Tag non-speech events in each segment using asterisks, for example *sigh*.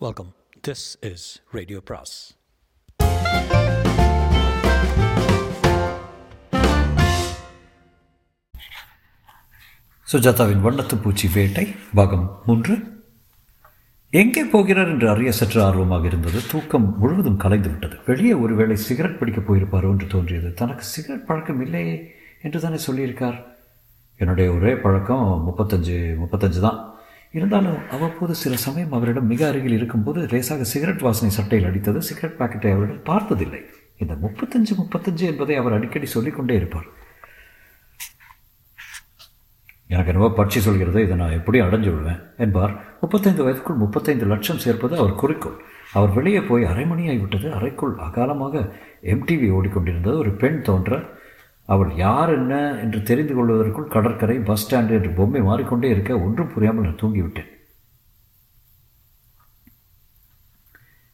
Welcome this is radio பிராஸ் சுஜாதாவின் வண்ணத்து பூச்சி வேட்டை பாகம் மூன்று. எங்கே போகிறார் என்று அறிய சற்று ஆர்வமாக இருந்தது. தூக்கம் முழுவதும் கலைந்து விட்டது. வெளியே ஒருவேளை சிகரெட் பிடிக்கப் போயிருப்பாரோ என்று தோன்றியது. தனக்கு சிகரெட் பழக்கம் இல்லையே என்று தானே சொல்லியிருக்கார். என்னுடைய ஒரே பழக்கம் முப்பத்தஞ்சு முப்பத்தஞ்சு தான். இருந்தாலும் அவ்வப்போது சில சமயம் அவரிடம் மிக அருகில் இருக்கும்போது லேசாக சிகரெட் வாசனை சட்டையில் அடித்தது. சிகரெட் பாக்கெட்டை அவரிடம் பார்த்ததில்லை. இந்த முப்பத்தஞ்சு முப்பத்தஞ்சு என்பதை அவர் அடிக்கடி சொல்லிக்கொண்டே இருப்பார். எனக்கு என்னவோ பட்சி சொல்கிறது இதை நான் எப்படி அடைஞ்சு விடுவேன் என்பார். முப்பத்தைந்து வயதுக்குள் முப்பத்தைந்து லட்சம் சேர்ப்பது அவர் குறிக்கோள். அவர் வெளியே போய் அரை மணியாகி விட்டது. அறைக்குள் அகாலமாக எம்டிவி ஓடிக்கொண்டிருந்தது. ஒரு பெண் தோன்ற அவள் யார் என்ன என்று தெரிந்து கொள்வதற்குள் கடற்கரை பஸ் ஸ்டாண்டு என்று பொம்மை மாறிக்கொண்டே இருக்க ஒன்றும் புரியாமல் நான் தூங்கிவிட்டேன்.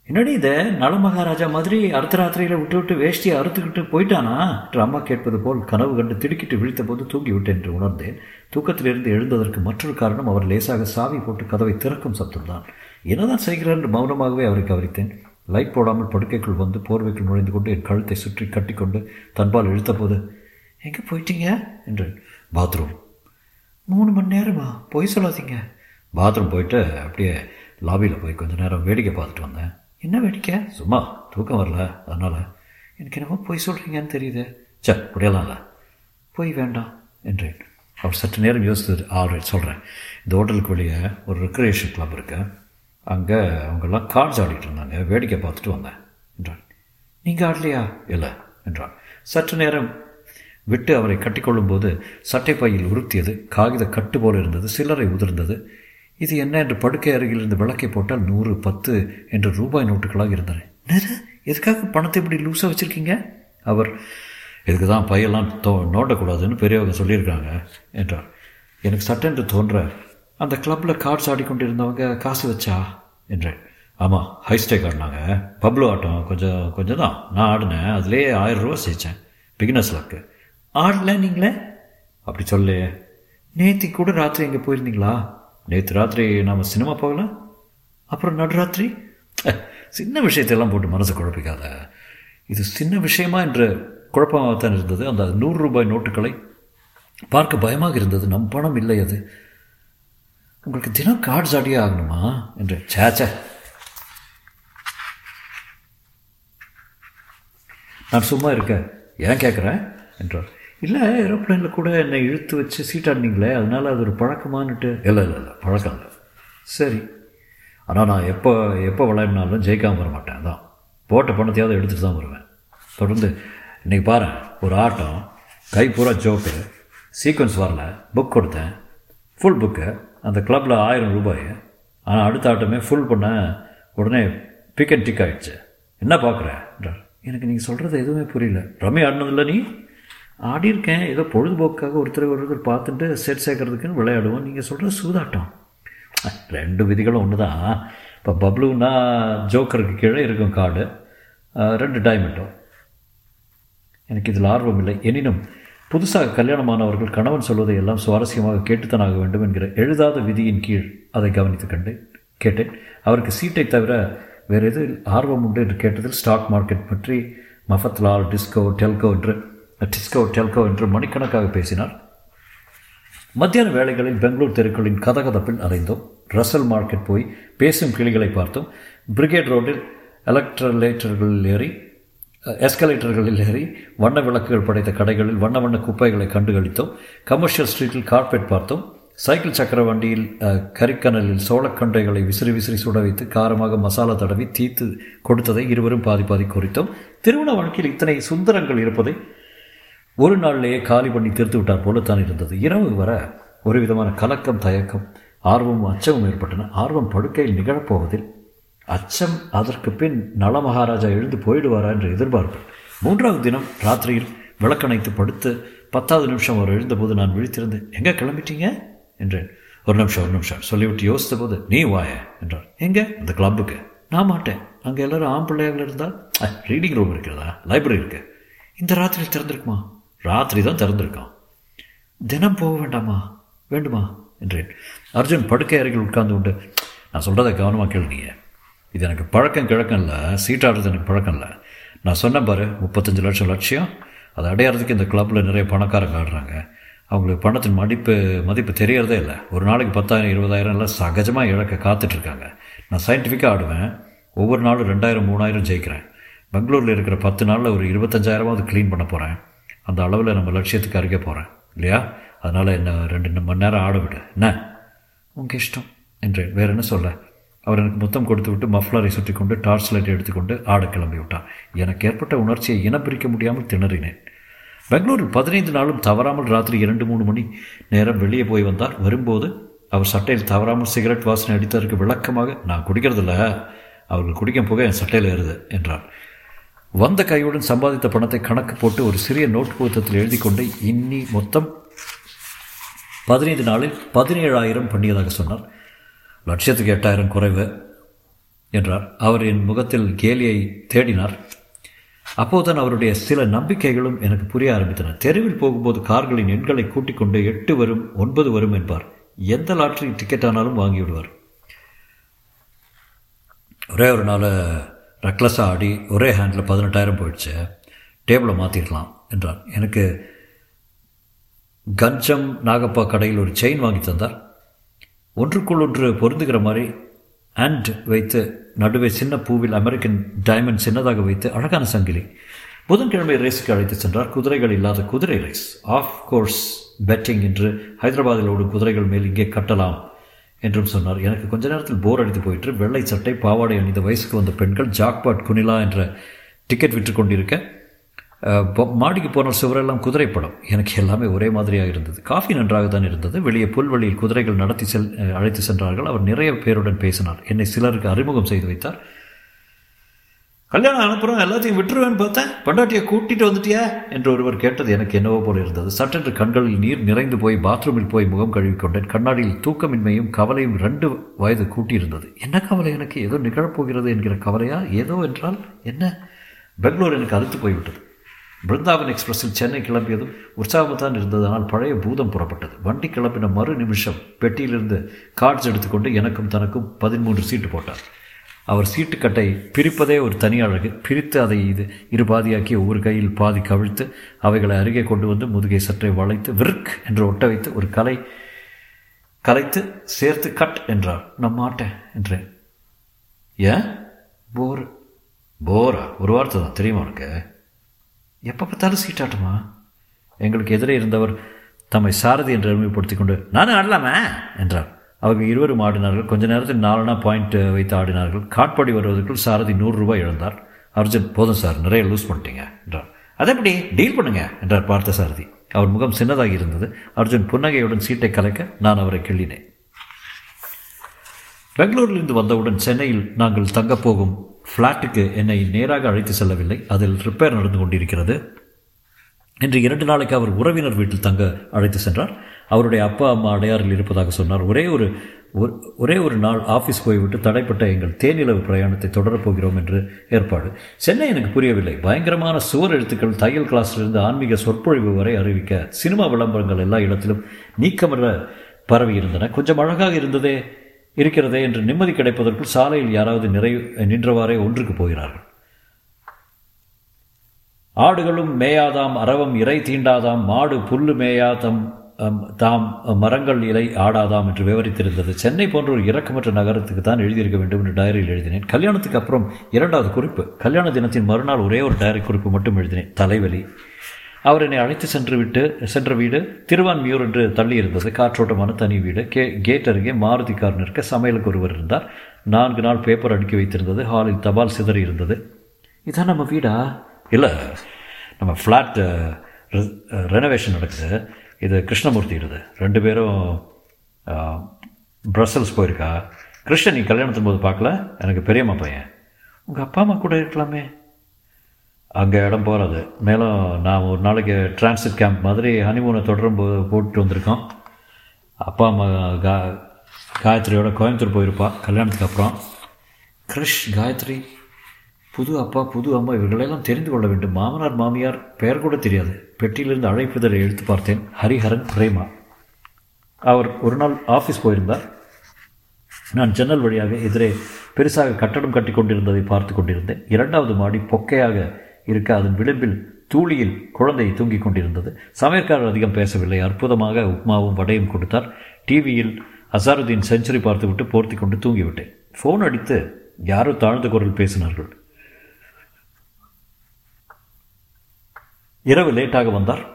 என்னடி இதை? நல மகாராஜா மாதிரி அர்த்த ராத்திரியில் விட்டு விட்டு வேஷ்டியை அறுத்துக்கிட்டு போயிட்டானா? என்று அம்மா கேட்பது போல் கனவு கண்டு திடுக்கிட்டு விழித்த போது தூங்கிவிட்டேன் என்று உணர்ந்தேன். தூக்கத்திலிருந்து எழுந்ததற்கு மற்றொரு காரணம் அவர் லேசாக சாவி போட்டு கதவை திறக்கும் சப்தம்தான் என்னதான் செய்கிறார் என்று மௌனமாகவே அவரை கவனித்தேன். லைட் போடாமல் படுக்கைக்குள் வந்து போர்வைக்குள் நுழைந்து கொண்டு என் கழுத்தை சுற்றி கட்டிக்கொண்டு தன்பால் இழுத்தபோது எங்கே போயிட்டீங்க? என்று பாத்ரூம். மூணு மணி நேரமா? போய் சொல்லாதீங்க. பாத்ரூம் போயிட்டு அப்படியே லாபியில் போய் கொஞ்ச நேரம் வேடிக்கை பார்த்துட்டு வந்தேன். என்ன வேடிக்கை? சும்மா தூக்கம் வரல அதனால். எனக்கு என்னமோ போய் சொல்கிறீங்கன்னு தெரியுது. சே முடியலாம்ல போய் வேண்டாம். என்றேன். அவர் சற்று நேரம் யோசித்து ஆல்ரைட் சொல்கிறேன் இந்த ஹோட்டலுக்கு வெளியே ஒரு ரெக்ரியேஷன் கிளப் இருக்கு. அங்கே அவங்கெல்லாம் கார்ட்ஸ் ஆடிட்டு இருந்தாங்க. வேடிக்கை பார்த்துட்டு வந்தேன். என்றான். நீங்கள் ஆடலையா? இல்லை என்றான். சற்று நேரம் விட்டு அவரை கட்டிக்கொள்ளும்போது சட்டை பையில் உறுத்தியது காகித கட்டு போல இருந்தது சில்லறை உதிர்ந்தது. இது என்ன என்று படுக்கை அருகில் இருந்து விளக்கை போட்டால் நூறு பத்து என்று ரூபாய் நோட்டுகளாக இருந்தன. நேரு எதுக்காக பணத்தை இப்படி லூஸாக வச்சுருக்கீங்க? அவர் இதுக்கு தான் பையெல்லாம் தோ நோண்டக்கூடாதுன்னு பெரியவங்க சொல்லியிருக்காங்க என்றார். எனக்கு சட்டென்று தோன்ற அந்த கிளப்பில் கார்ட்ஸ் ஆடிக்கொண்டிருந்தவங்க காசு வச்சா? என்றேன். ஆமாம் ஹைஸ்டேக் ஆடினாங்க பப்ளு ஆட்டம் கொஞ்சம் கொஞ்சம் தான் நான் ஆடினேன். அதுலேயே ஆயிரம் ரூபா சேர்த்தேன் பிகினஸ் லக்கு. ஆடல நீங்களே? அப்படி சொல்லு. நேத்தி கூட ராத்திரி எங்கே போயிருந்தீங்களா? நேற்று ராத்திரி நாம் சினிமா போகல. அப்புறம் நடுராத்திரி? சின்ன விஷயத்தையெல்லாம் போட்டு மனசை குழப்பிக்காத. இது சின்ன விஷயமா என்ற குழப்பமாக தான் இருந்தது. அந்த நூறு ரூபாய் நோட்டுகளை பார்க்க பயமாக இருந்தது. நம் பணம் இல்லை அது. உங்களுக்கு தினம் கார்ட்ஸ் ஆடியே ஆகணுமா? என்று சேச்ச நான் சும்மா இருக்க ஏன் கேட்குறேன் என்றார். இல்லை ஏரோப்ளைனில் கூட என்னை இழுத்து வச்சு சீட்டாடினீங்களே அதனால் அது ஒரு பழக்கமானுட்டு இல்லை இல்லை இல்லை பழக்கம் இல்லை. சரி. ஆனால் நான் எப்போ எப்போ விளையாடினாலும் ஜெயிக்காமல் வர மாட்டேன் அதான். போட்ட பணத்தையாவது எடுத்துகிட்டு தான் வருவேன். தொடர்ந்து இன்றைக்கி பாரு ஒரு ஆட்டம் கை பூரா ஜோக்கு சீக்வன்ஸ் வரல புக் கொடுத்தேன். ஃபுல் புக்கு அந்த கிளப்பில் ஆயிரம் ரூபாய். ஆனால் அடுத்த ஆட்டமே ஃபுல் பண்ண உடனே பிக் அண்ட் டிக் ஆகிடுச்சு என்ன பார்க்குறேன் என்றார். எனக்கு நீங்கள் சொல்கிறது எதுவுமே புரியல. ரம்மி ஆடினதில்ல நீ? ஆடியிருக்கேன் ஏதோ பொழுதுபோக்காக ஒருத்தர் ஒருத்தர் பார்த்துட்டு செட் சேர்க்கறதுக்குன்னு விளையாடுவோம். நீங்கள் சொல்கிற சூதாட்டம். ரெண்டு விதிகளும் ஒன்று தான் இப்போ பப்ளுன்னா ஜோக்கருக்கு கீழே இருக்கும் கார்டு ரெண்டு டைமண்டும் எனக்கு இதில் ஆர்வம் இல்லை. எனினும் புதுசாக கல்யாணமானவர்கள் கணவன் சொல்வதை எல்லாம் சுவாரஸ்யமாக கேட்டுத்தான் ஆக வேண்டும் என்கிற எழுதாத விதியின் கீழ் அதை கவனித்து கண்டு கேட்டேன். அவருக்கு சீட்டை தவிர வேறு எது ஆர்வம் உண்டு என்று கேட்டதில் ஸ்டாக் மார்க்கெட் பற்றி மஃபத்லால் டிஸ்கோ டெல்கோ என்று டிஸ்கோ டெல்கோ என்று மணிக்கணக்காக பேசினார். மத்தியான வேளைகளில் பெங்களூர் தெருக்களின் கதகதப்பில் அறைந்தோம் ரசல் மார்க்கெட் போய் பேசும் கிளிகளை பார்த்தோம். பிரிகேட் ரோட்டில் எலக்ட்ரலேட்டர்களில் ஏறி எஸ்கலேட்டர்களில் ஏறி வண்ண விளக்குகள் படைத்த கடைகளில் வண்ண வண்ண குப்பைகளை கண்டுகளித்தோம். கமர்ஷியல் ஸ்ட்ரீட்டில் கார்பெட் பார்த்தோம். சைக்கிள் சக்கர வண்டியில் கரிக்கனலில் சோளக்கண்டைகளை விசிறி விசிறி சுட வைத்து காரமாக மசாலா தடவி தீத்து கொடுத்ததை இருவரும் பாதி பாதி குறித்தோம். திருமண வாழ்க்கையில் இத்தனை சுந்தரங்கள் இருப்பதை ஒரு நாளிலேயே காலி பண்ணி தீர்த்து விட்டார் போலத்தான் இருந்தது. இரவு வர ஒரு விதமான கலக்கம் தயக்கம் ஆர்வமும் அச்சமும் ஏற்பட்டன. ஆர்வம் படுக்கையில் நிகழப்போவதில் அச்சம் அதற்கு பின் நல மகாராஜா எழுந்து போயிடுவாரா என்று எதிர்பார்ப்பு. மூன்றாவது தினம் ராத்திரியில் விளக்கணைத்து படுத்து பத்தாவது நிமிஷம் அவர் எழுந்தபோது நான் விழித்திருந்தேன் எங்கே கிளம்பிட்டீங்க? என்றேன். ஒரு நிமிஷம் ஒரு நிமிஷம். சொல்லிவிட்டு யோசித்த போது நீ வாய என்றார். எங்கே? அந்த கிளப்புக்கு நான் மாட்டேன். அங்கே எல்லோரும் ஆம்பிள்ளையாக பிள்ளைகள் இருந்தால் ரீடிங் ரூம் இருக்கிறதா? லைப்ரரி இருக்கு. இந்த ராத்திரி திறந்திருக்குமா? ராத்திரி தான் திறந்திருக்கான். தினம் போக வேண்டாமா? வேண்டுமா? என்றேன். அர்ஜுன் படுக்கை அருகில் உட்கார்ந்து கொண்டு நான் சொல்கிறத கவனமாக கேளுங்க இது எனக்கு பழக்கம் கிழக்கம் இல்லை சீட்டாடுறது எனக்கு பழக்கம் இல்லை. நான் சொன்னேன் பாரு முப்பத்தஞ்சு லட்சம் லட்சியம். அதை அடையிறதுக்கு இந்த கிளப்பில் நிறைய பணக்காரங்க ஆடுறாங்க. அவங்களுக்கு பணத்தின் மதிப்பு மதிப்பு தெரியறதே இல்லை. ஒரு நாளைக்கு பத்தாயிரம் இருபதாயிரம் எல்லாம் சகஜமாக இழக்க காத்துட்ருக்காங்க நான் சயின்டிஃபிக்காக ஆடுவேன். ஒவ்வொரு நாளும் ரெண்டாயிரம் மூணாயிரம் ஜெயிக்கிறேன். பெங்களூரில் இருக்கிற பத்து நாளில் ஒரு இருபத்தஞ்சாயிரமாவது க்ளீன் பண்ண போகிறேன் அந்த அளவில் நம்ம லட்சியத்துக்கு அருகே போகிறேன் இல்லையா? அதனால் என்ன ரெண்டு மணி நேரம் ஆட விடு. என்ன? உங்கள் இஷ்டம். என்றேன் வேறு என்ன சொல்ல? அவர் எனக்கு முத்தம் கொடுத்து விட்டு மஃப்ளரை சுற்றி கொண்டு டார்ச் லைட் எடுத்துக்கொண்டு ஆட கிளம்பி விட்டார். எனக்கு ஏற்பட்ட உணர்ச்சியை இனப்பிரிக்க முடியாமல் திணறினேன். பெங்களூரில் பதினைந்து நாளும் தவறாமல் ராத்திரி இரண்டு மூணு மணி நேரம் வெளியே போய் வந்தார். வரும்போது அவர் சட்டையில் தவறாமல் சிகரெட் வாசனை அடித்ததற்கு விளக்கமாக நான் குடிக்கிறதில்ல. அவர்கள் குடிக்கும் புகை என் சட்டையில் ஏறுது என்றார். வந்த கையுடன் சம்பாதித்த பணத்தை கணக்கு போட்டு ஒரு சிறிய நோட் புத்தகத்தில் எழுதி கொண்டு இன்னி மொத்தம் பதினைந்து நாளில் பதினேழாயிரம் பண்ணியதாக சொன்னார். லட்சியத்துக்கு எட்டாயிரம் குறைவு என்றார். அவர் என் முகத்தில் கேலியை தேடினார். அப்போதுதான் அவருடைய சில நம்பிக்கைகளும் எனக்கு புரிய ஆரம்பித்தன. தெருவில் போகும்போது கார்களின் எண்களை கூட்டிக் கொண்டு எட்டு வரும் ஒன்பது வரும் என்பார். எந்த லாட்ரி டிக்கெட் ஆனாலும் வாங்கிவிடுவார். ஒரே ஒரு நாள் ரெக்லஸாக ஆடி ஒரே ஹேண்டில் பதினெட்டாயிரம் போயிடுச்சு. டேபிளை மாற்றிடலாம் என்றார் எனக்கு கஞ்சம் நாகப்பா கடையில் ஒரு செயின் வாங்கி தந்தார். ஒன்றுக்குள் ஒன்று பொருந்துகிற மாதிரி அண்ட் வைத்து நடுவே சின்ன பூவில் அமெரிக்கன் டைமண்ட் சின்னதாக வைத்து அழகான சங்கிலி. புதன்கிழமை ரேஸுக்கு அழைத்து சென்றார். குதிரைகள் இல்லாத குதிரை ரேஸ் ஆஃப் கோர்ஸ் பெட்டிங் என்று ஹைதராபாத்தில் ஓடும் குதிரைகள் மேல் இங்கே கட்டலாம். என்றும் சொன்னார். எனக்கு கொஞ்ச நேரத்தில் போர் அடித்து போயிட்டு வெள்ளை சட்டை பாவாடை அணிந்த வயசுக்கு வந்த பெண்கள் ஜாக்பாட் குனிலா என்ற டிக்கெட் விற்று கொண்டிருக்க மாடிக்கு போன சுவரெல்லாம் குதிரை படம் எனக்கு எல்லாமே ஒரே மாதிரியாக இருந்தது. காஃபி நன்றாக தான் இருந்தது. வெளியே புல்வெளியில் குதிரைகள் நடத்தி செல் அழைத்து சென்றார்கள். அவர் நிறைய பேருடன் பேசினார். என்னை சிலருக்கு அறிமுகம் செய்து வைத்தார். கல்யாணம் அனுப்புகிறோம் எல்லாத்தையும் விட்டுருவேன்னு பார்த்தேன். பொண்டாட்டியை கூட்டிகிட்டு வந்துட்டியா? என்று ஒருவர் கேட்டது எனக்கு என்னவோ போல இருந்தது. சட்டென்று கண்களில் நீர் நிறைந்து போய் பாத்ரூமில் போய் முகம் கழுவிக்கொண்டேன் கண்ணாடியில் தூக்கமின்மையும் கவலையும் ரெண்டு வயது கூட்டியிருந்தது. என்ன கவலை எனக்கு? ஏதோ நிகழப்போகிறது என்கிற கவலையா? ஏதோ என்றால் என்ன? பெங்களூர் எனக்கு அறுத்து போய்விட்டது. பிருந்தாவன் எக்ஸ்பிரஸில் சென்னை கிளம்பியதும் உற்சாகம்தான் இருந்தது. ஆனால் பழைய பூதம் புறப்பட்டது. வண்டி கிளம்பின மறு நிமிஷம் பெட்டியிலிருந்து கார்ட்ஸ் எடுத்துக்கொண்டு எனக்கும் தனக்கும் பதிமூன்று சீட்டு போட்டார். அவர் சீட்டுக்கட்டை பிரிப்பதே ஒரு தனி அழகு. பிரித்து அதை இது இரு பாதியாக்கி ஒவ்வொரு கையில் பாதி கவிழ்த்து அவைகளை அருகே கொண்டு வந்து முதுகை சற்றை வளைத்து விற்க் என்று ஒட்ட வைத்து ஒரு கலை கலைத்து சேர்த்து கட் என்றார். நான் மாட்டேன் என்றேன் ஏன் போர் போரா? ஒரு வார்த்தை தான். தெரியுமா உனக்கு? எப்போ பார்த்தாலும் சீட்டாட்டமா? எங்களுக்கு எதிரே இருந்தவர் தம்மை சாரதி என்று அறிமுகப்படுத்தி கொண்டு நானும் ஆடலாமே என்றார். அவர்கள் இருவரும் ஆடினார்கள். கொஞ்ச நேரத்தில் நாலனா பாயிண்ட் வைத்து ஆடினார்கள். காட்பாடி வருவதற்குள் சாரதி நூறுரூபாய் இழந்தார். அர்ஜுன் போதும் சார் நிறைய லூஸ் பண்ணிட்டீங்க என்றார். அதேபடி டீல் பண்ணுங்க என்றார் பார்த்த சாரதி. அவர் முகம் சின்னதாகி இருந்தது. அர்ஜுன் புன்னகையுடன் சீட்டை கலைக்க நான் அவரை கிள்ளினேன். பெங்களூரிலிருந்து வந்தவுடன் சென்னையில் நாங்கள் தங்கப் போகும் ஃப்ளாட்டுக்கு என்னை நேராக அழைத்து செல்லவில்லை. அதில் ரிப்பேர் நடந்து கொண்டிருக்கிறது. இன்று இரண்டு நாளைக்கு அவர் உறவினர் வீட்டில் தங்க அழைத்து சென்றார். அவருடைய அப்பா அம்மா அடையாறில் இருப்பதாக சொன்னார். ஒரே ஒரு ஒரே ஒரு நாள் ஆஃபீஸ் போய்விட்டு தடைப்பட்ட எங்கள் தேனிலவு பிரயாணத்தை தொடரப்போகிறோம் என்று ஏற்பாடு. சென்னை எனக்கு புரியவில்லை. பயங்கரமான சுவர் எழுத்துக்கள் தையல் கிளாஸிலிருந்து ஆன்மீக சொற்பொழிவு வரை அறிவிக்க சினிமா விளம்பரங்கள் எல்லா இடத்திலும் நீக்கமர பரவி இருந்தன. கொஞ்சம் அழகாக இருந்ததே இருக்கிறதே என்று நிம்மதி கிடைப்பதற்குள் சாலையில் யாராவது நிறை நின்றவாறே ஒன்றுக்கு போகிறார்கள். ஆடுகளும் மேயாதாம் அரவம் இறை தீண்டாதாம் மாடு புல்லு மேயாதம் தாம் மரங்கள் இலை ஆடாதாம் என்று விவரித்திருந்தது. சென்னை போன்ற ஒரு இறக்கமற்ற நகரத்துக்கு தான் எழுதியிருக்க வேண்டும் என்று டைரியில் எழுதினேன். கல்யாணத்துக்கு அப்புறம் இரண்டாவது குறிப்பு. கல்யாண தினத்தின் மறுநாள் ஒரே ஒரு டைரி குறிப்பு மட்டும் எழுதினேன். தலைவலி. அவர் என்னை அழைத்து சென்று விட்டு சென்ற வீடு திருவான்மியூர் என்று தள்ளி இருந்தது காற்றோட்டமான தனி வீடு. கே கேட் அருகே மாருதி கார் நிற்க சமையலுக்கு ஒருவர் இருந்தார். நான்கு நாள் பேப்பர் அடுக்கி வைத்திருந்தது. ஹாலில் தபால் சிதறி இருந்தது. இதான் நம்ம வீடா? இல்லை. நம்ம ஃப்ளாட் ரெனோவேஷன் நடக்குது. இது கிருஷ்ணமூர்த்தியிடுது இது ரெண்டு பேரும் ப்ரஸல்ஸ் போயிருக்கா. கிருஷ்ணன் நீ கல்யாணத்தின் போது பார்க்கல? எனக்கு பெரியம்மா பையன். உங்கள் அப்பா அம்மா கூட இருக்கலாமே. அங்கே இடம் போகிறது மேலும் நான் ஒரு நாளைக்கு டிரான்சிட் கேம்ப் மாதிரி ஹனிமூனை தொடரும் போது போட்டு வந்திருக்கோம். அப்பா அம்மா கா காயத்ரியோட கோயம்புத்தூர் போயிருப்பா கல்யாணத்துக்கு அப்புறம். கிருஷ் காயத்ரி புது அப்பா புது அம்மா இவர்களெல்லாம் தெரிந்து கொள்ள வேண்டும். மாமனார் மாமியார் பெயர் கூட தெரியாது. பெட்டியிலிருந்து அழைப்புதலை எடுத்து பார்த்தேன். ஹரிஹரன் பிரேமா. அவர் ஒரு நாள் ஆஃபீஸ் போயிருந்தார். நான் ஜன்னல் வழியாக எதிரே பெருசாக கட்டடம் கட்டி கொண்டிருந்ததை பார்த்து கொண்டிருந்தேன். இரண்டாவது மாடி பொக்கையாக இருக்க அதன் விளிம்பில் தூளியில் குழந்தை தூங்கிக் கொண்டிருந்தது. சமையற்காரர் அதிகம் பேசவில்லை. அற்புதமாக உப்மாவும் வடையும் கொடுத்தார். டிவியில் அசாருதீன் செஞ்சுரி பார்த்துவிட்டு போர்த்தி கொண்டு தூங்கிவிட்டேன். ஃபோன் அடித்து யாரோ தாழ்ந்த குரல் பேசினார்கள். இரவு லேட்டாக வந்தார்.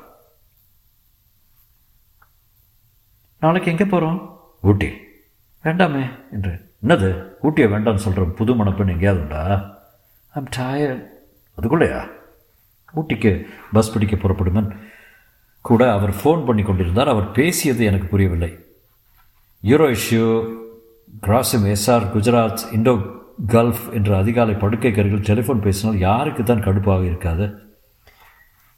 நாளைக்கு எங்கே போகிறோம் ஊட்டி. வேண்டாமே என்று. என்னது? ஊட்டியை வேண்டாம்னு சொல்கிறேன் புது மணப்பெண் எங்கேயாவது உண்டா? ஐம் டயர்ட் அதுக்குள்ளையா? ஊட்டிக்கு பஸ் பிடிக்க புறப்படுமன். கூட அவர் ஃபோன் பண்ணி கொண்டிருந்தார். அவர் பேசியது எனக்கு புரியவில்லை. யூரோ இஷ்யூ கிராசிம் எஸ்ஆர் குஜராத் இண்டோ கல்ஃப் என்ற அதிகாலை படுக்கை கருகில் டெலிஃபோன் பேசினால் யாருக்கு தான் கடுப்பாக இருக்காது?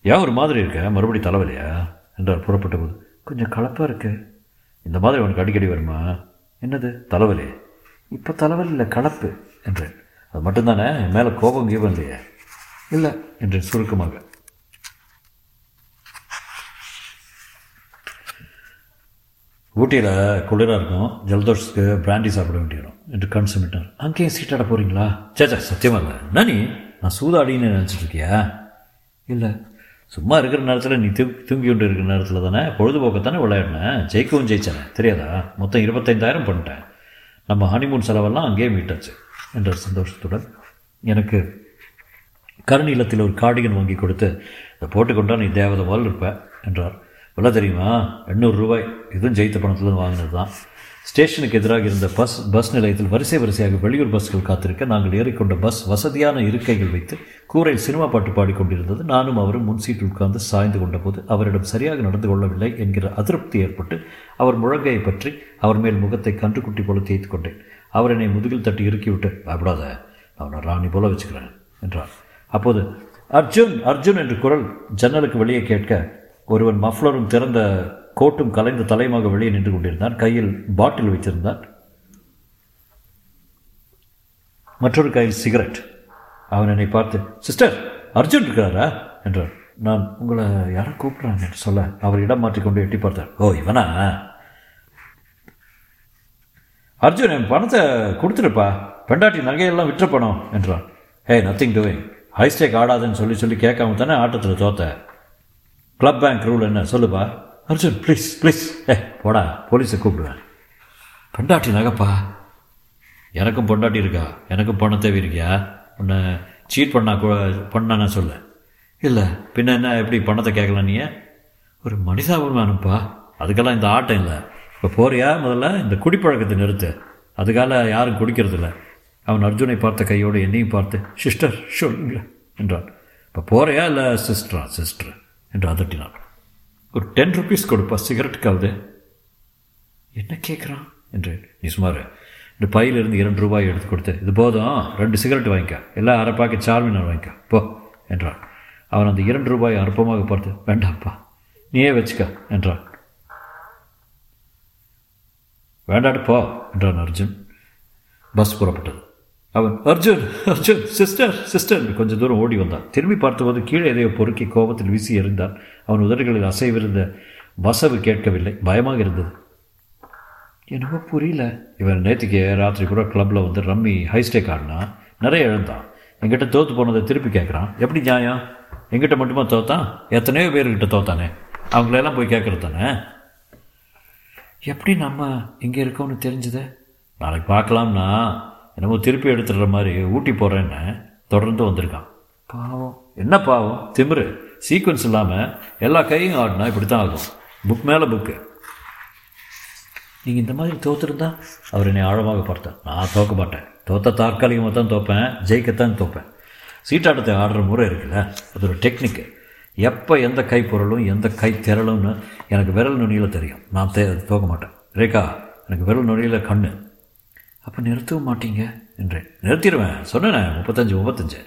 ஏன் ஒரு மாதிரி இருக்க? மறுபடி தலைவலியா? என்றார் புறப்பட்ட போது கொஞ்சம் கலப்பாக இருக்கு. இந்த மாதிரி உனக்கு அடிக்கடி வருமா? என்னது? தலைவலி. இப்போ தலைவலி இல்லை கலப்பு என்றேன். அது மட்டும்தானே? மேலே கோபம் கீபம் இல்லையே? இல்லை. என்றேன் சுருக்கமாக. ஊட்டியில் குளிராக இருக்கும். ஜலதோஷத்துக்கு பிராண்டி சாப்பிட வேண்டியிடும் என்று கண் சுமிட்டார். அங்கேயும் சீட்டாட போகிறீங்களா சேச்சா சத்தியமாக இல்லை. நானி நான் சூதாடின்னு நினச்சிட்டு இருக்கியா? இல்லை. சும்மா இருக்கிற நேரத்தில் நீ தூ தூங்கி கொண்டு இருக்கிற நேரத்தில் தானே பொழுதுபோக்கத்தானே விளையாடினேன் ஜெயிக்கவும் ஜெயிச்சேனே தெரியாதா? மொத்தம் இருபத்தைந்தாயிரம் பண்ணிட்டேன். நம்ம ஹனிமூன் செலவெல்லாம் அங்கேயே மீட்டாச்சு என்ற சந்தோஷத்துடன். எனக்கு கருண் இல்லத்தில் ஒரு கார்டிகன் வாங்கி கொடுத்து இதை போட்டுக்கொண்டா நீ தேவதை போல் இருப்ப என்றார். விலை தெரியுமா? எண்ணூறு ரூபாய். இதுவும் ஜெயித்த பணத்துலேருந்து வாங்கினது தான் ஸ்டேஷனுக்கு எதிராக இருந்த பஸ் பஸ் நிலையத்தில் வரிசை வரிசையாக வெளியூர் பஸ்கள் காத்திருக்க நாங்கள் ஏறிக்கொண்ட பஸ் வசதியான இருக்கைகள் வைத்து கூரையில் சினிமா பாட்டு பாடிக்கொண்டிருந்தது. நானும் அவரும் முன் சீட்டில் உட்கார்ந்து சாய்ந்து கொண்டபோது அவரிடம் சரியாக நடந்து கொள்ளவில்லை என்கிற அதிருப்தி ஏற்பட்டு அவர் முழங்கையை பற்றி அவர் மேல் முகத்தை கன்றுக்குட்டி போல தேய்த்து கொண்டேன். அவர் என்னை முதுகில் தட்டி இறுக்கிவிட்டு பயப்படாத அவனை ராணி போல வச்சுக்கிறேன் என்றார். அப்போது அர்ஜுன் அர்ஜுன் என்று குரல் ஜன்னலுக்கு வெளியே கேட்க ஒருவன் மஃப்ளரும் திறந்த கோட்டும் கலைந்த தலையுமாக வெளியே நின்று கொண்டிருந்தான். கையில் பாட்டில் வைத்திருந்தான். மற்றொரு கையில் சிகரெட் அவன் என்னை பார்த்து சிஸ்டர் அர்ஜுன் இருக்கிறாரா? என்றார் நான் உங்களை யாரும் கூப்பிட்றாங்க என்று சொல்ல அவர் இடம் மாற்றிக்கொண்டு எட்டி பார்த்தார். ஓ இவனா? அர்ஜுன் என் பணத்தை கொடுத்துருப்பா. பெண்டாட்டி நகையெல்லாம் விற்ற பணம் என்றான் ஹே நத்திங் டூயிங் ஹைஸ்டேக் ஆடாதுன்னு சொல்லி சொல்லி கேட்காம தானே ஆட்டத்தில் தோத்த. கிளப் பேங்க் ரூல் என்ன? சொல்லுப்பா. அர்ஜுன் ப்ளீஸ் ப்ளீஸ் ஏ போடா போலீஸை கூப்பிடுவேன் பெண்டாட்டி நகைப்பா. எனக்கும் பொண்டாட்டி இருக்கா? எனக்கும் பணம் தேவை இருக்கியா? உன்னை சீட் பண்ணா கூட பண்ணா சொல்ல. இல்லை. பின்ன என்ன எப்படி பணத்தை கேட்கலாம் நீ ஒரு மனிதாபிமானம்ப்பா அதுக்கெல்லாம் இந்த ஆட்டம் இல்லை. இப்போ போறியா முதல்ல? இந்த குடிப்பழக்கத்தை நிறுத்து. அதுக்கால யாரும் குடிக்கிறதில்ல. அவன் அர்ஜுனை பார்த்த கையோடு என்னையும் பார்த்து சிஸ்டர் சொல்லுங்க என்றான். இப்போ போறியா இல்லை சிஸ்டரா சிஸ்டர் என்று அதட்டினான். ஒரு டென் ருபீஸ் கொடுப்பா சிகரெட்டுக்காவது என்ன கேட்குறான் என்றேன். நீ சுமார். இந்த பையிலிருந்து இரண்டு ரூபாய் எடுத்து கொடுத்து இது போதும் ரெண்டு சிகரெட் வாங்கிக்க. எல்லாம் அரை பாக்கெட் சார்மினார் வாங்கிக்க. போ என்றான். அவன் அந்த இரண்டு ரூபாய் அற்பமாக பார்த்து வேண்டாம்ப்பா நீயே வச்சுக்க என்றான். வேண்டாட்டு போ என்றான் அர்ஜுன். பஸ் புறப்பட்டது. அவன் அர்ஜுன் அர்ஜுன் சிஸ்டர் சிஸ்டர் என்று கொஞ்சம் தூரம் ஓடி வந்தான். திரும்பி பார்த்தபோது கீழே எதையோ பொறுக்கி கோபத்தில் வீசி எறிந்தான். அவன் உதடுகளில் அசைவிருந்த வசவு கேட்கவில்லை. பயமாக இருந்தது. என்னவோ புரியல. இவன் நேற்றுக்கு ராத்திரி கூட கிளப்பில் வந்து ரம்மி ஹைஸ்டேக் ஆடினா நிறைய இழந்தான். எங்கிட்ட தோற்று போனதை திருப்பி கேட்குறான். எப்படி நியாயம்? எங்கிட்ட மட்டுமா தோத்தான் எத்தனையோ பேர்கிட்ட தோத்தானே? அவங்களெல்லாம் போய் கேட்குறது தானே? எப்படி நம்ம இங்கே இருக்கோம்னு தெரிஞ்சது? நாளைக்கு பார்க்கலாம்னா. என்னமோ திருப்பி எடுத்துடுற மாதிரி ஊட்டி போகிறேன்னு தொடர்ந்து வந்திருக்கான். பாவம். என்ன பாவம்? திமிரு. சீக்வன்ஸ் இல்லாமல் எல்லா கையும் ஆடினா இப்படி தான் ஆகும். புக் மேலே புக்கு நீங்கள் இந்த மாதிரி தோத்துருந்தா அவர் என்னை ஆழமாக பார்த்தேன் நான் தோக்க மாட்டேன். தோத்த தற்காலிகமாக தான் தோப்பேன் ஜெயிக்கத்தான் தோப்பேன். சீட்டாட்டத்தை ஆடுற முறை இருக்குல்ல? அது ஒரு டெக்னிக்கு எப்போ எந்த கை பொருளும் எந்த கை திரளும்னு எனக்கு விரல் நுனியில் தெரியும். நான் தே தோக்க மாட்டேன். ரேகா எனக்கு விரல் நுனியில் கண்ணு. அப்போ நிறுத்தவும் மாட்டீங்க? என்றேன். நிறுத்திடுவேன். சொன்னேன் முப்பத்தஞ்சு முப்பத்தஞ்சு.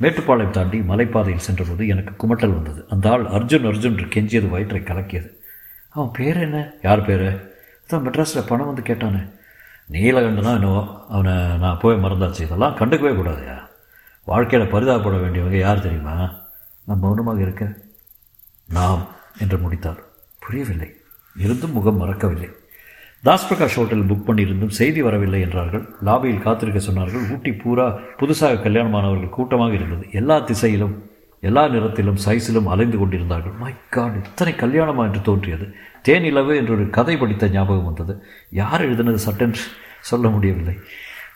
மேட்டுப்பாளையம் தாண்டி மலைப்பாதையில் சென்றபோது எனக்கு குமட்டல் வந்தது. அந்த ஆள் அர்ஜுன் அர்ஜுன் கெஞ்சியது வயிற்றை கலக்கியது. அவன் பேர் என்ன? யார் பேர்? அதான் மெட்ராஸில் பணம் வந்து கேட்டானே. நீலகண்டனா என்னவோ. அவனை நான் போய் மறந்தாச்சு. இதெல்லாம் கண்டுக்கவே கூடாதுயா வாழ்க்கையில் பரிதாபப்பட வேண்டியவங்க யார் தெரியுமா? நான் மௌனமாக இருக்க. நாம் என்று முடித்தார். புரியவில்லை. இருந்தும் முகம் மறக்கவில்லை. தாஸ் பிரகாஷ் ஹோட்டல் புக் பண்ணியிருந்தும் செய்தி வரவில்லை என்றார்கள். லாபியில் காத்திருக்க சொன்னார்கள். ஊட்டி பூரா புதுசாக கல்யாணமானவர்கள் கூட்டமாக இருந்தது. எல்லா திசையிலும் எல்லா நிறத்திலும் சைஸிலும் அலைந்து கொண்டிருந்தார்கள். மை காட் இத்தனை கல்யாணமா என்று தோன்றியது. தேனிலவு என்று ஒரு கதை படித்த ஞாபகம் வந்தது. யார் எழுதினது சட்டென்று சொல்ல முடியவில்லை.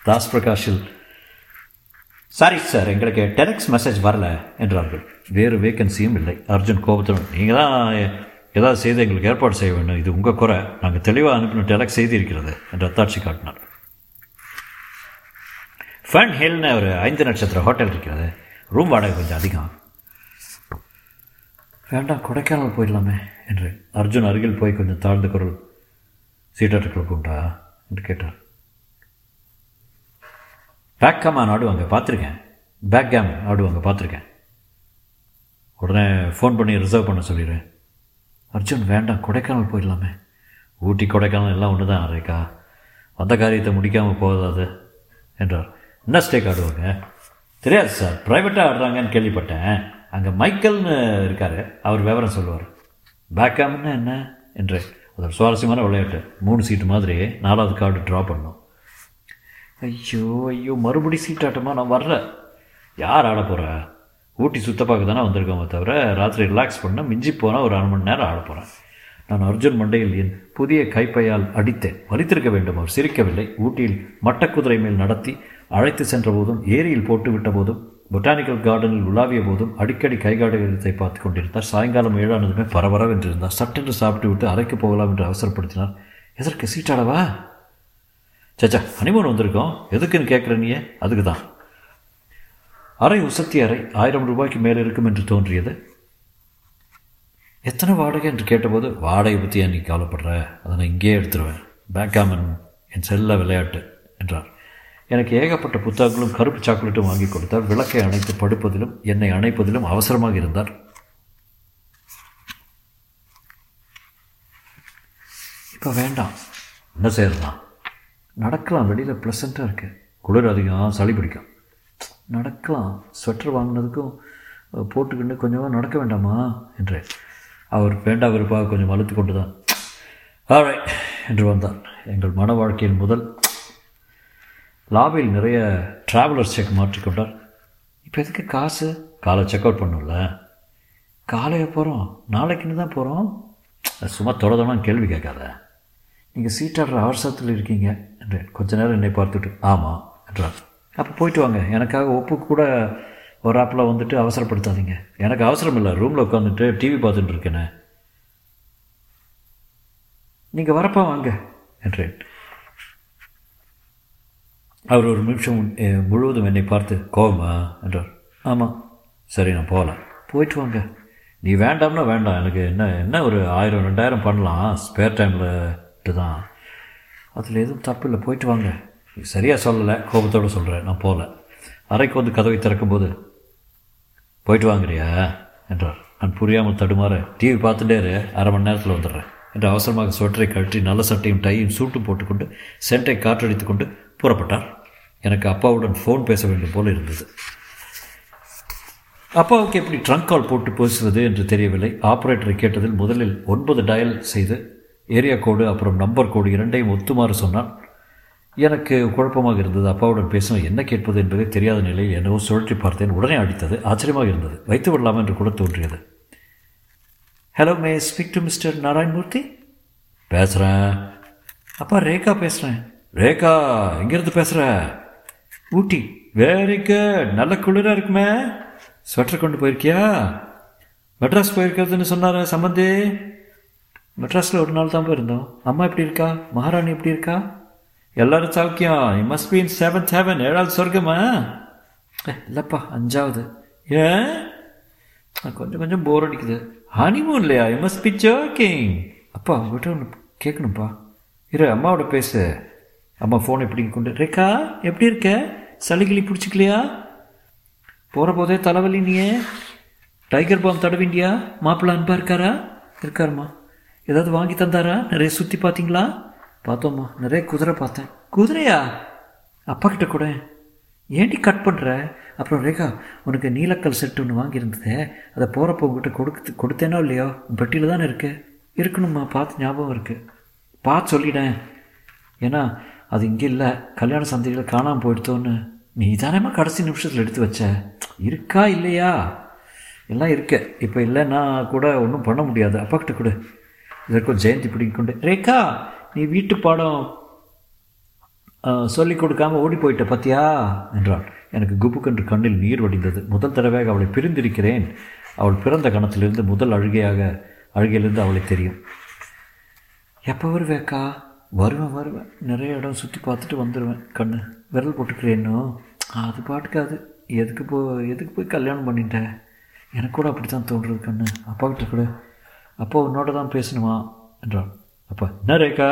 தாஸ் பிரகாஷில் சாரி சார் எங்களுக்கு டெலக்ஸ் மெசேஜ் வரல என்றார்கள். வேறு வேக்கன்சியும் இல்லை. அர்ஜுன் கோபத்துடன் நீங்கள் தான் ஏதாவது செய்து எங்களுக்கு ஏற்பாடு செய்ய வேண்டும். இது உங்கள் குறை. நாங்கள் தெளிவாக அனுப்பின டெலக்ஸ் செய்தி இருக்கிறது என்று அத்தாட்சி காட்டினார். ஃபன் ஹில்னு ஒரு ஐந்து நட்சத்திர ஹோட்டல் இருக்கிறது. ரூம் வாடகை கொஞ்சம் அதிகம். வேண்டாம் கொடைக்கானல் போயிடலாமே என்று அர்ஜுன் அருகில் போய் கொஞ்சம் தாழ்ந்த குரல் சீட்டாட்டுக்களுக்கு உண்டா என்று கேட்டார். பேக் ஆடுவாங்க பார்த்துருக்கேன். பேக் கேம் ஆடுவாங்க பார்த்துருக்கேன். உடனே ஃபோன் பண்ணி ரிசர்வ் பண்ண சொல்லிடுறேன் அர்ஜுன் வேண்டாம் கொடைக்கானல் போயிடலாமே. ஊட்டி கொடைக்கானல் எல்லாம் ஒன்று தான் ரேகா. வந்த காரியத்தை முடிக்காமல் போகாது என்றார். என்ன ஸ்டேக் ஆடுவாங்க தெரியாது சார் ப்ரைவேட்டாக ஆடுறாங்கன்னு கேள்விப்பட்டேன். அங்கே மைக்கேல்னு இருக்கார் அவர் விவரம் சொல்லுவார். பேக்காம்னு என்ன? என்று. அது ஒரு சுவாரஸ்யமான விளையாட்டு. மூணு சீட்டு மாதிரி நாலாவது கார்டு ட்ரா பண்ணும். ஐயோ ஐயோ மறுபடி சீட்டாட்டமா நான் வர்றேன் யார் ஆட போகிறா ஊட்டி சுத்த பார்க்க தானே வந்திருக்கோமே தவிர ராத்திரி ரிலாக்ஸ் பண்ண மிஞ்சி போனால் ஒரு அரை மணி நேரம் ஆட போகிறேன் நான் அர்ஜுன் மண்டையில் என் புதிய கைப்பையால் அடித்தேன். வலித்திருக்க வேண்டும் அவர் சிரிக்கவில்லை. ஊட்டியில் மட்டக்குதிரை மேல் நடத்தி அழைத்து சென்ற போதும் ஏரியில் போட்டு விட்ட போதும் பொட்டானிக்கல் கார்டனில் உலாவிய போதும் அடிக்கடி கைகாடுகிறதை பார்த்து கொண்டிருந்தார். சாயங்காலம் ஏழானதுமே பரபரவென்றிருந்தார். சட்டென்று சாப்பிட்டு விட்டு அறைக்கு போகலாம் என்று அவசரப்படுத்தினார். எதற்கு சீட்டாடவா? சச்சா ஹனிமூன் வந்திருக்கோம். எதுக்குன்னு கேட்குற நீயே? அதுக்கு தான் அறை உசத்தி அறை ஆயிரம் ரூபாய்க்கு மேலே இருக்கும் என்று தோன்றியது. எத்தனை வாடகை என்று கேட்டபோது வாடகை பற்றி நீ கவலைப்படுற? அதை நான் இங்கேயே எடுத்துருவேன். பேக்காமன் என் செல்ல விளையாட்டு என்றார். எனக்கு ஏகப்பட்ட புத்தகங்களும் கருப்பு சாக்லேட்டும் வாங்கி கொடுத்தார். விளக்கை அணைத்து படுப்பதிலும் என்னை அணைப்பதிலும் அவசரமாக இருந்தார். இப்போ வேண்டாம். என்ன செய்யலாம் நடக்கலாம். வெளியில் ப்ளசண்ட்டாக இருக்குது குளிர் அதிகம். சளி பிடிக்கும். நடக்கலாம். ஸ்வெட்டர் வாங்கினதுக்கும் போட்டுக்கிட்டு கொஞ்சமாக நடக்க வேண்டாமா? என்றேன். அவர் வேண்டாம் விருப்பாக கொஞ்சம் அழுத்து கொண்டு தான் ஆல்ரைட் என்று வந்தார் எங்கள் மன வாழ்க்கையின் முதல் லாபியில் நிறைய ட்ராவலர்ஸ் செக் மாற்றிக்கொண்டார் இப்போ எதுக்கு காசு? காலை செக் அவுட் பண்ணும்ல. காலையில் போகிறோம் நாளைக்குன்னு தான் போகிறோம் சும்மா தொடர்தான் கேள்வி கேட்காத. நீங்கள் சீட்டாடுற அவசரத்தில் இருக்கீங்க. என்றேன். கொஞ்ச நேரம் என்னை பார்த்துட்டு ஆமாம் என்றார். அப்போ போயிட்டு வாங்க. எனக்காக ஒப்பு கூட ஒரு ஆப்பில் வந்துட்டு அவசரப்படுத்தாதீங்க. எனக்கு அவசரம் இல்லை ரூமில் உட்காந்துட்டு டிவி பார்த்துட்டு இருக்கேனே. நீங்கள் வரப்பா வாங்க என்றேன். அவர் ஒரு நிமிஷம் முழுவதும் என்னை பார்த்து கோவமா? என்றார். ஆமாம் சரி நான் போகலாம் போயிட்டு வாங்க. நீ வேண்டாம்னா வேண்டாம். எனக்கு என்ன என்ன ஒரு ஆயிரம் ரெண்டாயிரம் பண்ணலாம். ஸ்பேர் டைமில் தான். அதில் எதுவும் தப்பு இல்லை. போயிட்டு வாங்க. சரியாக சொல்லலை கோபத்தோடு சொல்கிறேன் நான் போகல அறைக்கு வந்து கதவை திறக்கும்போது போயிட்டு வாங்குறியா? என்றார். நான் புரியாமல் தடுமாற டிவி பார்த்துட்டேரு அரை மணி நேரத்தில் வந்துடுறேன். என்று அவசரமாக ஸ்வெட்டரை கழற்றி நல்ல சட்டையும் டையும் சூட்டும் போட்டுக்கொண்டு சென்ட்டை காற்றடித்து கொண்டு புறப்பட்டார். எனக்கு அப்பாவுடன் ஃபோன் பேச வேண்டும் போல இருந்தது. அப்பாவுக்கு எப்படி ட்ரங்க் கால் போட்டு பேசுவது என்று தெரியவில்லை. ஆப்ரேட்டரை கேட்டதில் முதலில் ஒன்பது டயல் செய்து ஏரியா கோடு அப்புறம் நம்பர் கோடு இரண்டையும் ஒத்துமாறு சொன்னான். எனக்கு குழப்பமாக இருந்தது. அப்பாவுடன் பேசணும் என்ன கேட்பது என்பதை தெரியாத நிலையில் என்னவோ சுழற்றி பார்த்தேன். உடனே அடித்தது. ஆச்சரியமாக இருந்தது. வைத்து விடலாம் என்று கூட தோன்றியது. Hello may speak to mister Narayanmurthy பேசுகிறேன் அப்பா ரேகா பேசுகிறேன் ரேகா எங்கேருந்து பேசுகிற ஊட்டி. வெரி குட் நல்ல குளிராக இருக்குமே. ஸ்வெட்டர் கொண்டு போயிருக்கியா? மெட்ராஸ் போயிருக்கிறதுன்னு சொன்னார சம்மந்தி மெட்ராஸில் ஒரு நாள் தான் போயிருந்தோம். அம்மா எப்படி இருக்கா? மகாராணி எப்படி இருக்கா? எல்லாரும் சௌக்கியம் you must been seventh heaven ஏழாவது சொர்க்கமா? இல்லைப்பா அஞ்சாவது. ஏன் கொஞ்சம் கொஞ்சம் போர் அடிக்குது. ஹனிமூன் இல்லையா? யூ மஸ்ட் பி ஜோக்கிங் அப்பா உங்கள்கிட்ட ஒன்று கேட்கணும்ப்பா இரு அம்மாவோட பேசு. அம்மா ஃபோன் எப்படி கொண்டு ரேக்கா எப்படி இருக்க? சளிகிளி பிடிச்சிக்கலையா? போகிற போதே தலைவலி நீயே. டைகர் பாம் தடவிண்டியா மாப்பிள்ளை அன்பா இருக்காரா? இருக்காருமா ஏதாவது வாங்கி தந்தாரா? நிறைய சுற்றி பார்த்தீங்களா? பார்த்தோம்மா நிறைய குதிரை பார்த்தேன். குதிரையா? அப்பா கிட்ட கூட ஏன்டி கட் பண்ணுற அப்புறம் ரேகா உனக்கு நீலக்கல் செட்டு ஒன்று வாங்கியிருந்ததே. அதை போகிறப்ப உங்ககிட்ட கொடுத்து கொடுத்தேனோ இல்லையோ? பெட்டியில் தானே இருக்கு. இருக்கணும்மா பார்த்து ஞாபகம் இருக்குது பார்த்து சொல்லிட்டேன் ஏன்னா அது இங்கே இல்லை. கல்யாண சந்தையில் காணாமல் போயிடுத்தோன்னு. நீ தானேம்மா கடைசி நிமிஷத்தில் எடுத்து வச்ச? இருக்கா இல்லையா? எல்லாம் இருக்கு. இப்போ இல்லைன்னா கூட ஒன்றும் பண்ண முடியாது. அப்பா கிட்ட கூட. இதற்கும் ஜெயந்தி பிடிக்கொண்டு ரேகா நீ வீட்டு பாடம் சொல்லிக் கொடுக்காம ஓடி போயிட்ட பத்தியா? என்றாள். எனக்கு குபுக்கென்று கண்ணில் நீர் வடிந்தது. முதல் தடவையாக அவளை பிரிந்திருக்கிறேன். அவள் பிறந்த கணத்திலிருந்து முதல் அழுகையாக அழுகையிலிருந்து அவளை தெரியும். எப்போ வருவேக்கா வருவேன் வருவேன். நிறைய இடம் சுற்றி பார்த்துட்டு வந்துடுவேன் கண்ணு விரல் போட்டுக்கிறேன்னோ அது பாட்டுக்காது எதுக்கு போ எதுக்கு போய் கல்யாணம் பண்ணிட்டேன் எனக்கு கூட அப்படி தான் தோன்றுறது கண்ணு. அப்பா கிட்ட கூட. அப்பா உன்னோட தான் பேசணுமா? என்றாள். அப்பா என்ன ரேக்கா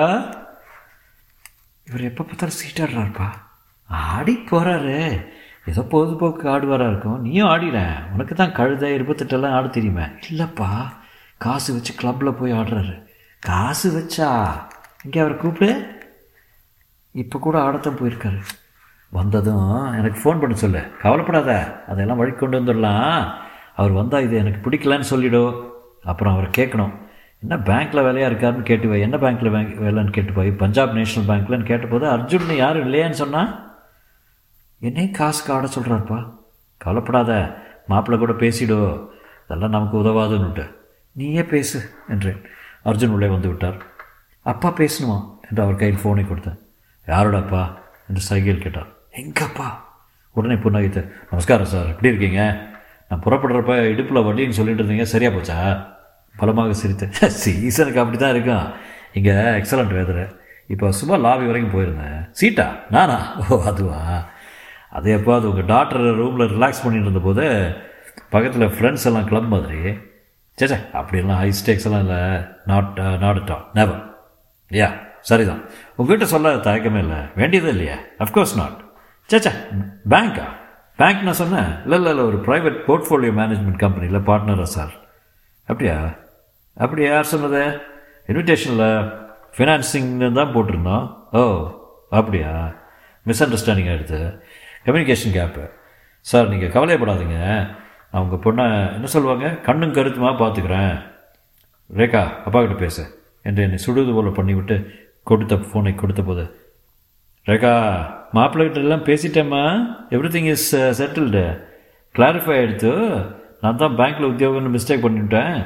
இவர் எப்போ பார்த்தாலும் சீட்டாடுறாருப்பா ஆடி போகிறாரு ஏதோ பொழுதுபோக்கு ஆடுவாராக இருக்கும் நீயும் ஆடிட உனக்கு தான் கழுத இருபத்தெட்டெல்லாம் ஆட தெரியுமே இல்லைப்பா காசு வச்சு கிளப்பில் போய் ஆடுறாரு காசு வச்சா இங்கே அவரை கூப்பிடு இப்போ கூட ஆடத்தான் போயிருக்காரு வந்ததும் எனக்கு ஃபோன் பண்ண சொல்லு கவலைப்படாத அதெல்லாம் வழி கொண்டு வந்துடலாம் அவர் வந்தால் இது எனக்கு பிடிக்கலன்னு சொல்லிவிடும் அப்புறம் அவரை கேட்கணும் என்ன பேங்க்கில் வேலையாக இருக்காருன்னு கேட்டு வை. என்ன பேங்க்கில் பேங்க் வேலைன்னு கேட்டு போய். பஞ்சாப் நேஷனல் பேங்க்லன்னு கேட்டபோது அர்ஜுன் யாரும் இல்லையான்னு சொன்னால் என்னையும் காசு காட சொல்கிறாருப்பா கவலைப்படாத. மாப்பிள்ளை கூட பேசிடோ. அதெல்லாம் நமக்கு உதவாதுன்னுட்டு. நீயே பேசு என்றேன். அர்ஜுன் உள்ளே வந்து விட்டார். அப்பா பேசணுமா என்று அவர் கையில் ஃபோனை கொடுத்தேன். யாரோடப்பா என்று சைகையில் கேட்டார். எங்கப்பா? உடனே புன்னகைத்த நமஸ்காரம் சார். எப்படி இருக்கீங்க? நான் புறப்படுறப்ப இடுப்பில் வட்டின்னு சொல்லிட்டு இருந்தீங்க. சரியாக போச்சா? பலமாக சிரித்தேன். *laughs* சீசனுக்கு அப்படி தான் இருக்கும் இங்கே எக்ஸலண்ட் வேதரை இப்போ சும்மா லாபி வரைக்கும் போயிருந்தேன். சீட்டா? நானா? ஓ அதுவா? அது எப்போ அது உங்கள் டாக்டர் ரூமில் ரிலாக்ஸ் பண்ணிட்டு இருந்தபோது பக்கத்தில் ஃப்ரெண்ட்ஸ் எல்லாம் கிளம்ப மாதிரி. சேச்சே அப்படிலாம் ஹை ஸ்டேக்ஸ் எல்லாம் இல்லை. Not not at all yeah சரிதான். உங்ககிட்ட சொல்ல தயக்கமே இல்லை. வேண்டியதே இல்லையா. அஃப்கோர்ஸ் நாட் சேச்சா பேங்க்கா பேங்க் நான் சொன்னேன். இல்லை இல்லை இல்லை ஒரு ப்ரைவேட் போர்ட்ஃபோலியோ மேனேஜ்மெண்ட் கம்பெனியில் பார்ட்னரா சார் அப்படியா? அப்படி யார் சொன்னது? இன்விடேஷனில் ஃபினான்சிங்னு தான் போட்டிருந்தோம். ஓ அப்படியா? மிஸ் அண்டர்ஸ்டாண்டிங் ஆகிடுது கம்யூனிகேஷன் கேப்பு சார் நீங்கள் கவலையப்படாதீங்க. அவங்க பொண்ணை என்ன சொல்லுவாங்க? கண்ணும் கருத்துமாக பார்த்துக்கிறேன் ரேகா அப்பா கிட்ட பேச. என்று என்னை சுடுவது போல பண்ணிவிட்டு கொடுத்த ஃபோனை கொடுத்த போது ரேகா மாப்பிள்ளைகிட்ட எல்லாம் பேசிட்டேம்மா. Everything is settled clarify ஆகிடுத்து நான் தான் பேங்க்கில் உத்தியோகம்னு மிஸ்டேக் பண்ணிவிட்டேன்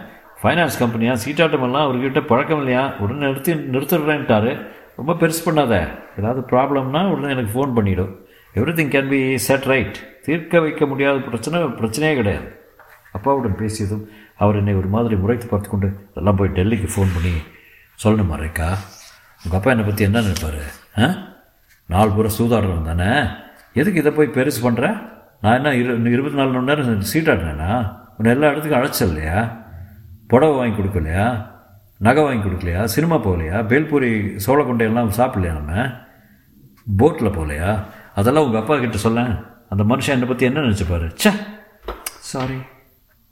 ஃபைனான்ஸ் கம்பெனியா சீட்டாட்டமெல்லாம் அவர்கிட்ட பழக்கம் இல்லையா? உடனே நிறுத்தி நிறுத்திடுறேன்ட்டாரு. ரொம்ப பெருசு பண்ணாத. ஏதாவது ப்ராப்ளம்னா உடனே எனக்கு ஃபோன் பண்ணிவிடும் everything can be set right தீர்க்க வைக்க முடியாத பிரச்சனை பிரச்சனையே கிடையாது. அப்பாவுடன் பேசியதும் அவர் என்னை ஒரு மாதிரி முறைத்து பார்த்து கொண்டு எல்லாம் போய் டெல்லிக்கு ஃபோன் பண்ணி சொல்லணுமா ரேக்கா உங்கள் அப்பா என்னை பற்றி என்ன நினைப்பார்? ஆ? நாலு பூரா சூதாடுறவன் தானே? எதுக்கு இதை போய் பெருசு பண்ணுற நான் என்ன இரு இருபத்தி நாலு மணி நேரம் சீட்டாடினேனா உன்னை எல்லா இடத்துக்கும் அழைச்சல் இல்லையா புடவை வாங்கி கொடுக்கலையா? நகை வாங்கி கொடுக்கலையா? சினிமா போகலையா? பேல்பூரி சோளக்கொண்டையெல்லாம் சாப்பிடலையா நம்ம? போட்டில் போகலையா? அதெல்லாம் உங்கள் அப்பா கிட்ட சொல்ல அந்த மனுஷன் என்னை பற்றி என்ன நினச்சிப்பாரு? ச்சே! சாரி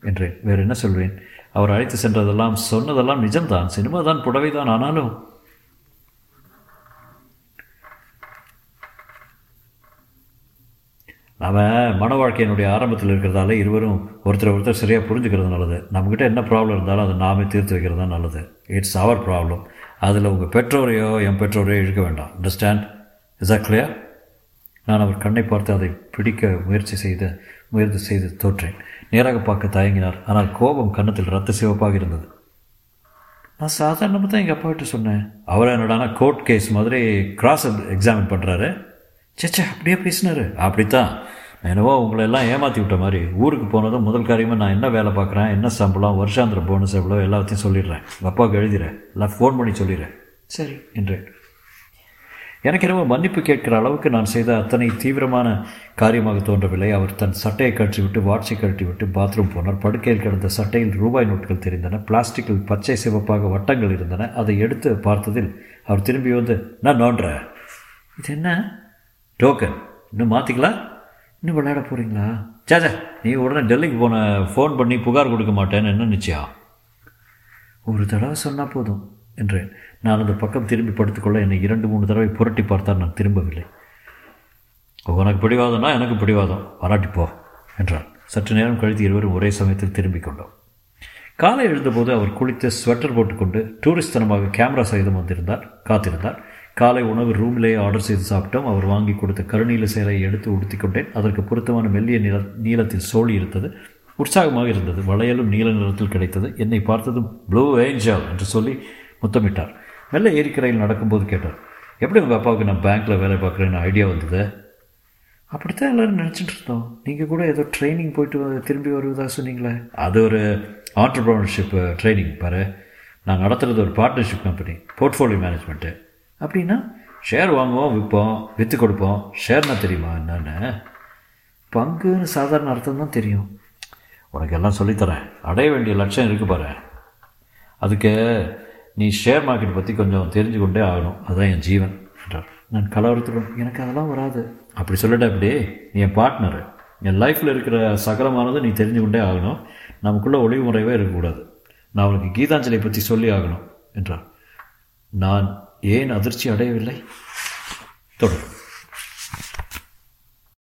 என்றேன் வேறு என்ன சொல்வேன்? அவர் அழைத்து சென்றதெல்லாம் சொன்னதெல்லாம் நிஜம்தான். சினிமா தான் புடவை தான் ஆனாலும் நாம் மன வாழ்க்கையினுடைய ஆரம்பத்தில் இருக்கிறதால இருவரும் ஒருத்தர் ஒருத்தர் சரியாக புரிஞ்சுக்கிறது நல்லது. நம்மக்கிட்ட என்ன ப்ராப்ளம் இருந்தாலும் அதை நாமே தீர்த்து வைக்கிறது தான் நல்லது. இட்ஸ் அவர் ப்ராப்ளம் அதில் உங்கள் பெற்றோரையோ என் பெற்றோரையோ இழுக்க வேண்டாம். அண்டர்ஸ்டாண்ட் இஸ் ஆ கிளியர் நான் அவர் கண்ணை பார்த்து அதை பிடிக்க முயற்சி செய்து முயற்சி செய்து தோற்றேன். நேராக பார்க்க தயங்கினார். ஆனால் கோபம் கன்னத்தில் ரத்த சிவப்பாக இருந்தது. நான் சாதாரணமாக தான் எங்கள் அப்பா கிட்ட சொன்னேன். அவர் என்னடானா கோர்ட் கேஸ் மாதிரி கிராஸ் எக்ஸாமின் பண்ணுறாரு சேச்சா அப்படியே பேசினாரு. அப்படித்தான். என்னவோ உங்களை எல்லாம் ஏமாற்றி விட்ட மாதிரி ஊருக்கு போனதும் முதல் காரியமாக நான் என்ன வேலை பார்க்குறேன் என்ன சம்பளம் வருஷாந்திர போனஸ் எவ்வளோ எல்லாத்தையும் சொல்லிடுறேன். உங்கள் அப்பாவுக்கு எழுதிடுறேன். எல்லாம் ஃபோன் பண்ணி சொல்லிடுறேன். சரி. என்றேன். எனக்கு என்னவோ மன்னிப்பு கேட்கிற அளவுக்கு நான் செய்த அத்தனை தீவிரமான காரியமாக தோன்றவில்லை. அவர் தன் சட்டையை கழற்றி விட்டு வாட்சை கழட்டி விட்டு பாத்ரூம் போனார். படுக்கையில் கிடந்த சட்டையில் ரூபாய் நோட்டுகள் தெரிந்தன. பிளாஸ்டிக்கில் பச்சை சிவப்பாக வட்டங்கள் இருந்தன. அதை எடுத்து பார்த்ததில் அவர் திரும்பி வந்து நான் நோன்ற இது என்ன? டோக்கன் இன்னும் மாற்றிக்கலாம் இன்னும் விளையாட போகிறீங்களா சாச்சா நீ உடனே டெல்லிக்கு போன ஃபோன் பண்ணி புகார் கொடுக்க மாட்டேன்னு என்ன நிச்சயம்? ஒரு தடவை சொன்னால் போதும் என்றேன். நான் அந்த பக்கம் திரும்பி படுத்துக்கொள்ள என்னை இரண்டு மூணு தடவை புரட்டி பார்த்தால் நான் திரும்பவில்லை. உனக்கு பிடிவாதம்னா எனக்கு பிடிவாதம். வராட்டி போ என்றான் சற்று நேரம் கழித்து இருவரும் ஒரே சமயத்தில் திரும்பிக் கொண்டோம். காலை எழுந்தபோது அவர் குளித்து ஸ்வெட்டர் போட்டுக்கொண்டு டூரிஸ்ட் தனமாக கேமரா சகிதம் வந்திருந்தார் காத்திருந்தார். காலை உணவு ரூமிலேயே ஆர்டர் செய்து சாப்பிட்டோம். அவர் வாங்கி கொடுத்த கருநீல சேலையை எடுத்து உடுத்தி கொண்டேன். அதற்கு பொருத்தமான மெல்லிய நிற நீளத்தில் சோழி இருந்தது. உற்சாகமாக இருந்தது. வளையலும் நீல நிறத்தில் கிடைத்தது. என்னை பார்த்ததும் ப்ளூ ஏஞ்சல் என்று சொல்லி முத்தமிட்டார். மெல்ல ஏரிக்கரையில் நடக்கும்போது கேட்டார் எப்படி உங்கள் அப்பாவுக்கு நான் பேங்க்கில் வேலை பார்க்குறேன்னு ஐடியா வந்தது? அப்படித்தான் எல்லோரும் நினச்சிட்டு இருந்தோம். நீங்கள் கூட ஏதோ ட்ரைனிங் போயிட்டு திரும்பி வருவதாக சொன்னீங்களே? அது ஒரு ஆண்டர்ப்ரனர்ஷிப் ட்ரைனிங் uh, பாரு. நாங்கள் நடத்துகிறது ஒரு பார்ட்னர்ஷிப் கம்பெனி போர்ட்ஃபோலியோ மேனேஜ்மெண்ட்டு அப்படின்னா ஷேர் வாங்குவோம் விற்போம் விற்று கொடுப்போம். ஷேர்னா தெரியுமா? என்னென்னு? பங்குன்னு சாதாரண அர்த்தம் தான் தெரியும். உனக்கு எல்லாம் சொல்லித்தரேன். அடைய வேண்டிய லட்சம் இருக்குது பாரு. அதுக்கு நீ ஷேர் மார்க்கெட் பற்றி கொஞ்சம் தெரிஞ்சு கொண்டே ஆகணும். அதுதான் என் ஜீவன் என்றார். நான் கலவரத்துடன் எனக்கு அதெல்லாம் வராது. அப்படி சொல்லிட்ட அப்படி நீ என் பார்ட்னரு என் லைஃப்பில் இருக்கிற சகலமானது நீ தெரிஞ்சு கொண்டே ஆகணும். நமக்குள்ளே ஒளிவு முறைவே இருக்கக்கூடாது. நான் அவனுக்கு கீதாஞ்சலியை பற்றி சொல்லி ஆகணும் என்றார். நான் ஏன் அதிர்ச்சி அடையவில்லை? தொடரும்